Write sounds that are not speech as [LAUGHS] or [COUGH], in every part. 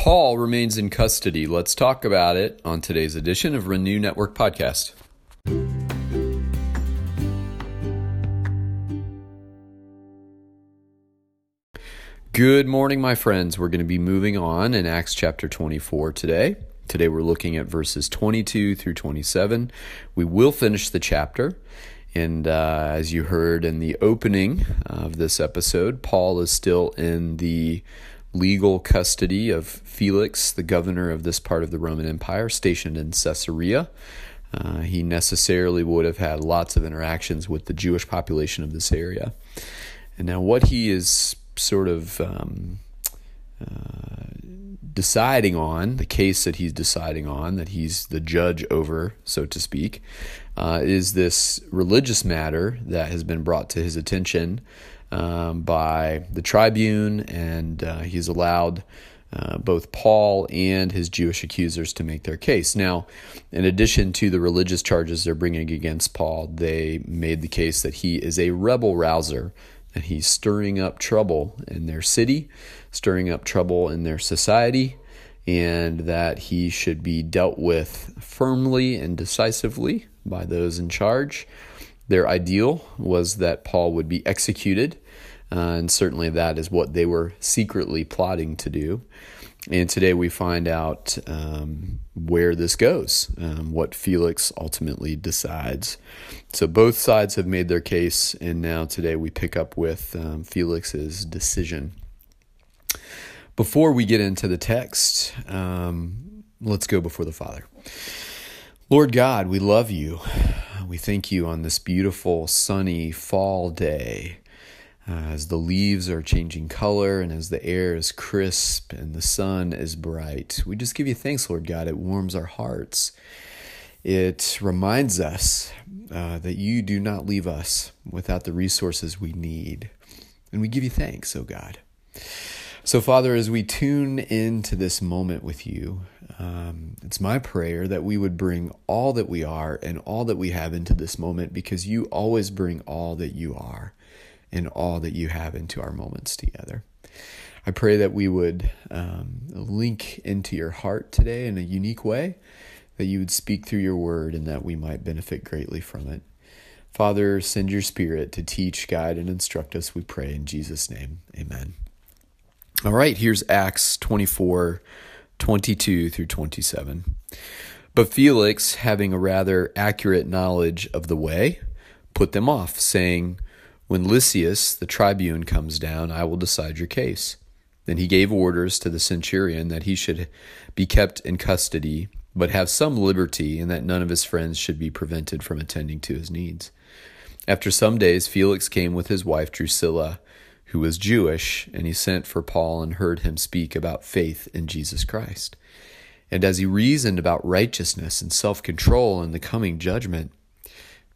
Paul remains in custody. Let's talk about it on today's edition of Renew Network Podcast. Good morning, my friends. We're going to be moving on in Acts chapter 24 today. Today we're looking at verses 22 through 27. We will finish the chapter. And uh, as you heard in the opening of this episode, Paul is still in the legal custody of Felix, the governor of this part of the Roman Empire, stationed in Caesarea. Uh, he necessarily would have had lots of interactions with the Jewish population of this area. And now, what he is sort of um, uh, deciding on, the case that he's deciding on, that he's the judge over, so to speak, uh, is this religious matter that has been brought to his attention um, by the tribune, and uh, he's allowed. Uh, both Paul and his Jewish accusers to make their case. Now, in addition to the religious charges they're bringing against Paul, they made the case that he is a rebel rouser, that he's stirring up trouble in their city, stirring up trouble in their society, and that he should be dealt with firmly and decisively by those in charge. Their ideal was that Paul would be executed, uh, and certainly that is what they were secretly plotting to do. And today we find out um, where this goes, um, what Felix ultimately decides. So both sides have made their case, and now today we pick up with um, Felix's decision. Before we get into the text, um, let's go before the Father. Lord God, we love you. We thank you on this beautiful, sunny fall day uh, as the leaves are changing color and as the air is crisp and the sun is bright. We just give you thanks, Lord God. It warms our hearts. It reminds us uh, that you do not leave us without the resources we need. And we give you thanks, oh God. So, Father, as we tune into this moment with you, um, it's my prayer that we would bring all that we are and all that we have into this moment because you always bring all that you are and all that you have into our moments together. I pray that we would um, link into your heart today in a unique way, that you would speak through your word, and that we might benefit greatly from it. Father, send your spirit to teach, guide, and instruct us, we pray in Jesus' name. Amen. All right, here's Acts 24 22 through 27. But Felix, having a rather accurate knowledge of the way, put them off, saying, When Lysias, the tribune, comes down, I will decide your case. Then he gave orders to the centurion that he should be kept in custody, but have some liberty, and that none of his friends should be prevented from attending to his needs. After some days, Felix came with his wife Drusilla who was Jewish, and he sent for Paul and heard him speak about faith in Jesus Christ. And as he reasoned about righteousness and self control and the coming judgment,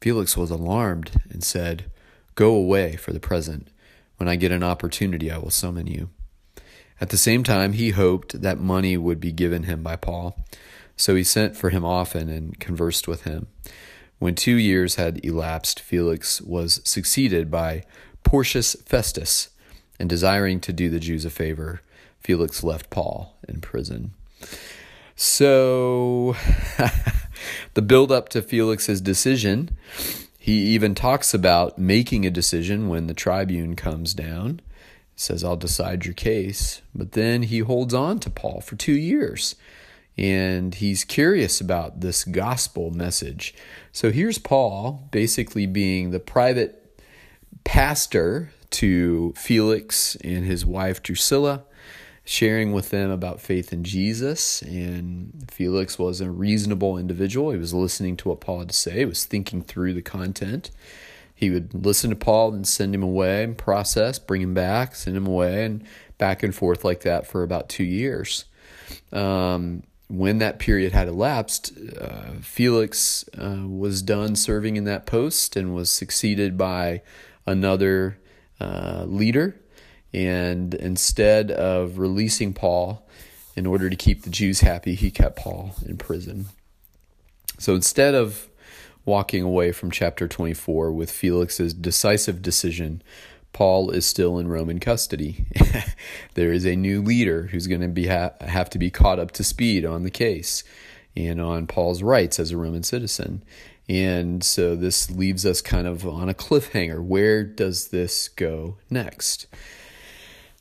Felix was alarmed and said, Go away for the present. When I get an opportunity, I will summon you. At the same time, he hoped that money would be given him by Paul. So he sent for him often and conversed with him. When two years had elapsed, Felix was succeeded by Porcius Festus, and desiring to do the Jews a favor, Felix left Paul in prison. So, [LAUGHS] the build up to Felix's decision, he even talks about making a decision when the tribune comes down. He says, I'll decide your case. But then he holds on to Paul for two years and he's curious about this gospel message. So here's Paul basically being the private pastor to Felix and his wife Drusilla, sharing with them about faith in Jesus. And Felix was a reasonable individual. He was listening to what Paul had to say, he was thinking through the content. He would listen to Paul and send him away and process, bring him back, send him away, and back and forth like that for about two years. Um, when that period had elapsed, uh, Felix uh, was done serving in that post and was succeeded by another uh, leader. And instead of releasing Paul in order to keep the Jews happy, he kept Paul in prison. So instead of walking away from chapter 24 with Felix's decisive decision, Paul is still in Roman custody. [LAUGHS] there is a new leader who's going to be ha- have to be caught up to speed on the case and on Paul's rights as a Roman citizen. And so this leaves us kind of on a cliffhanger. Where does this go next?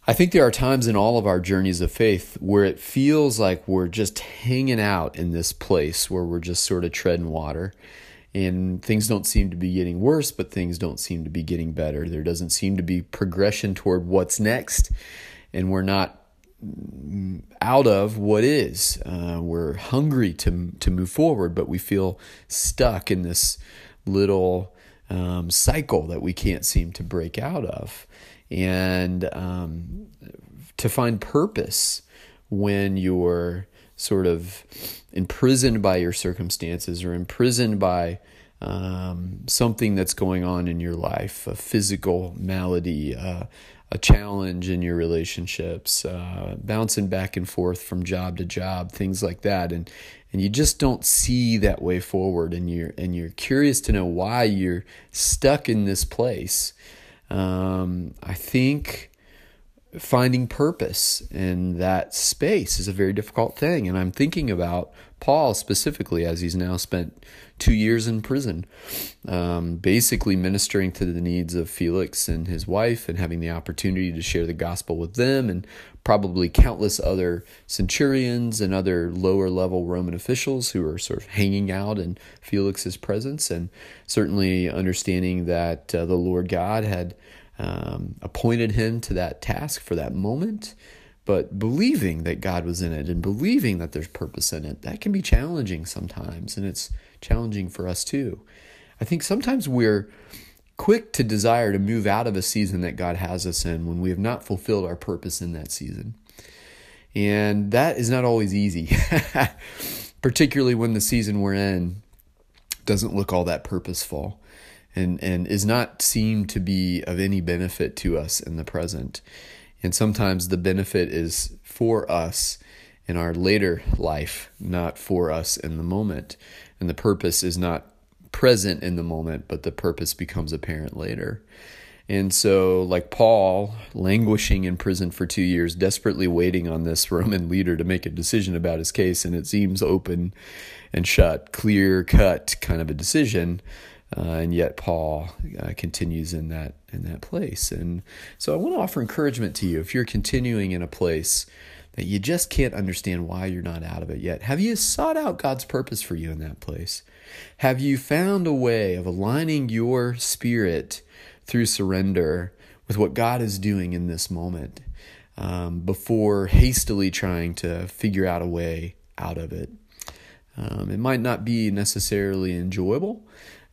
I think there are times in all of our journeys of faith where it feels like we're just hanging out in this place where we're just sort of treading water and things don't seem to be getting worse, but things don't seem to be getting better. There doesn't seem to be progression toward what's next, and we're not out of what is. Uh, we're hungry to to move forward, but we feel stuck in this little um, cycle that we can't seem to break out of, and um, to find purpose when you're sort of imprisoned by your circumstances or imprisoned by um, something that's going on in your life, a physical malady, uh, a challenge in your relationships, uh, bouncing back and forth from job to job, things like that, and and you just don't see that way forward, and you're and you're curious to know why you're stuck in this place. Um, I think finding purpose in that space is a very difficult thing. And I'm thinking about Paul specifically as he's now spent two years in prison, um, basically ministering to the needs of Felix and his wife and having the opportunity to share the gospel with them and probably countless other centurions and other lower level Roman officials who are sort of hanging out in Felix's presence and certainly understanding that uh, the Lord God had um, appointed him to that task for that moment. But believing that God was in it and believing that there's purpose in it, that can be challenging sometimes. And it's challenging for us too. I think sometimes we're quick to desire to move out of a season that God has us in when we have not fulfilled our purpose in that season. And that is not always easy, [LAUGHS] particularly when the season we're in doesn't look all that purposeful and, and is not seen to be of any benefit to us in the present. And sometimes the benefit is for us in our later life, not for us in the moment. And the purpose is not present in the moment, but the purpose becomes apparent later. And so, like Paul, languishing in prison for two years, desperately waiting on this Roman leader to make a decision about his case, and it seems open and shut, clear cut kind of a decision. Uh, and yet Paul uh, continues in that in that place. And so I want to offer encouragement to you if you're continuing in a place that you just can't understand why you're not out of it yet. Have you sought out God's purpose for you in that place? Have you found a way of aligning your spirit through surrender with what God is doing in this moment um, before hastily trying to figure out a way out of it? Um, it might not be necessarily enjoyable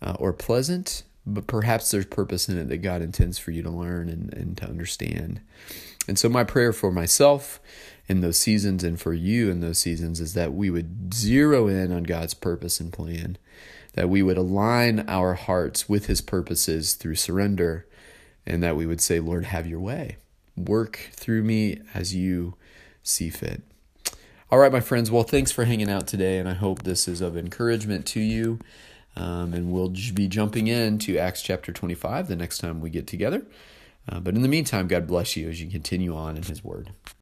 uh, or pleasant, but perhaps there's purpose in it that God intends for you to learn and, and to understand. And so, my prayer for myself in those seasons and for you in those seasons is that we would zero in on God's purpose and plan, that we would align our hearts with His purposes through surrender, and that we would say, Lord, have your way. Work through me as you see fit. All right, my friends. Well, thanks for hanging out today, and I hope this is of encouragement to you. Um, and we'll be jumping into Acts chapter 25 the next time we get together. Uh, but in the meantime, God bless you as you continue on in His Word.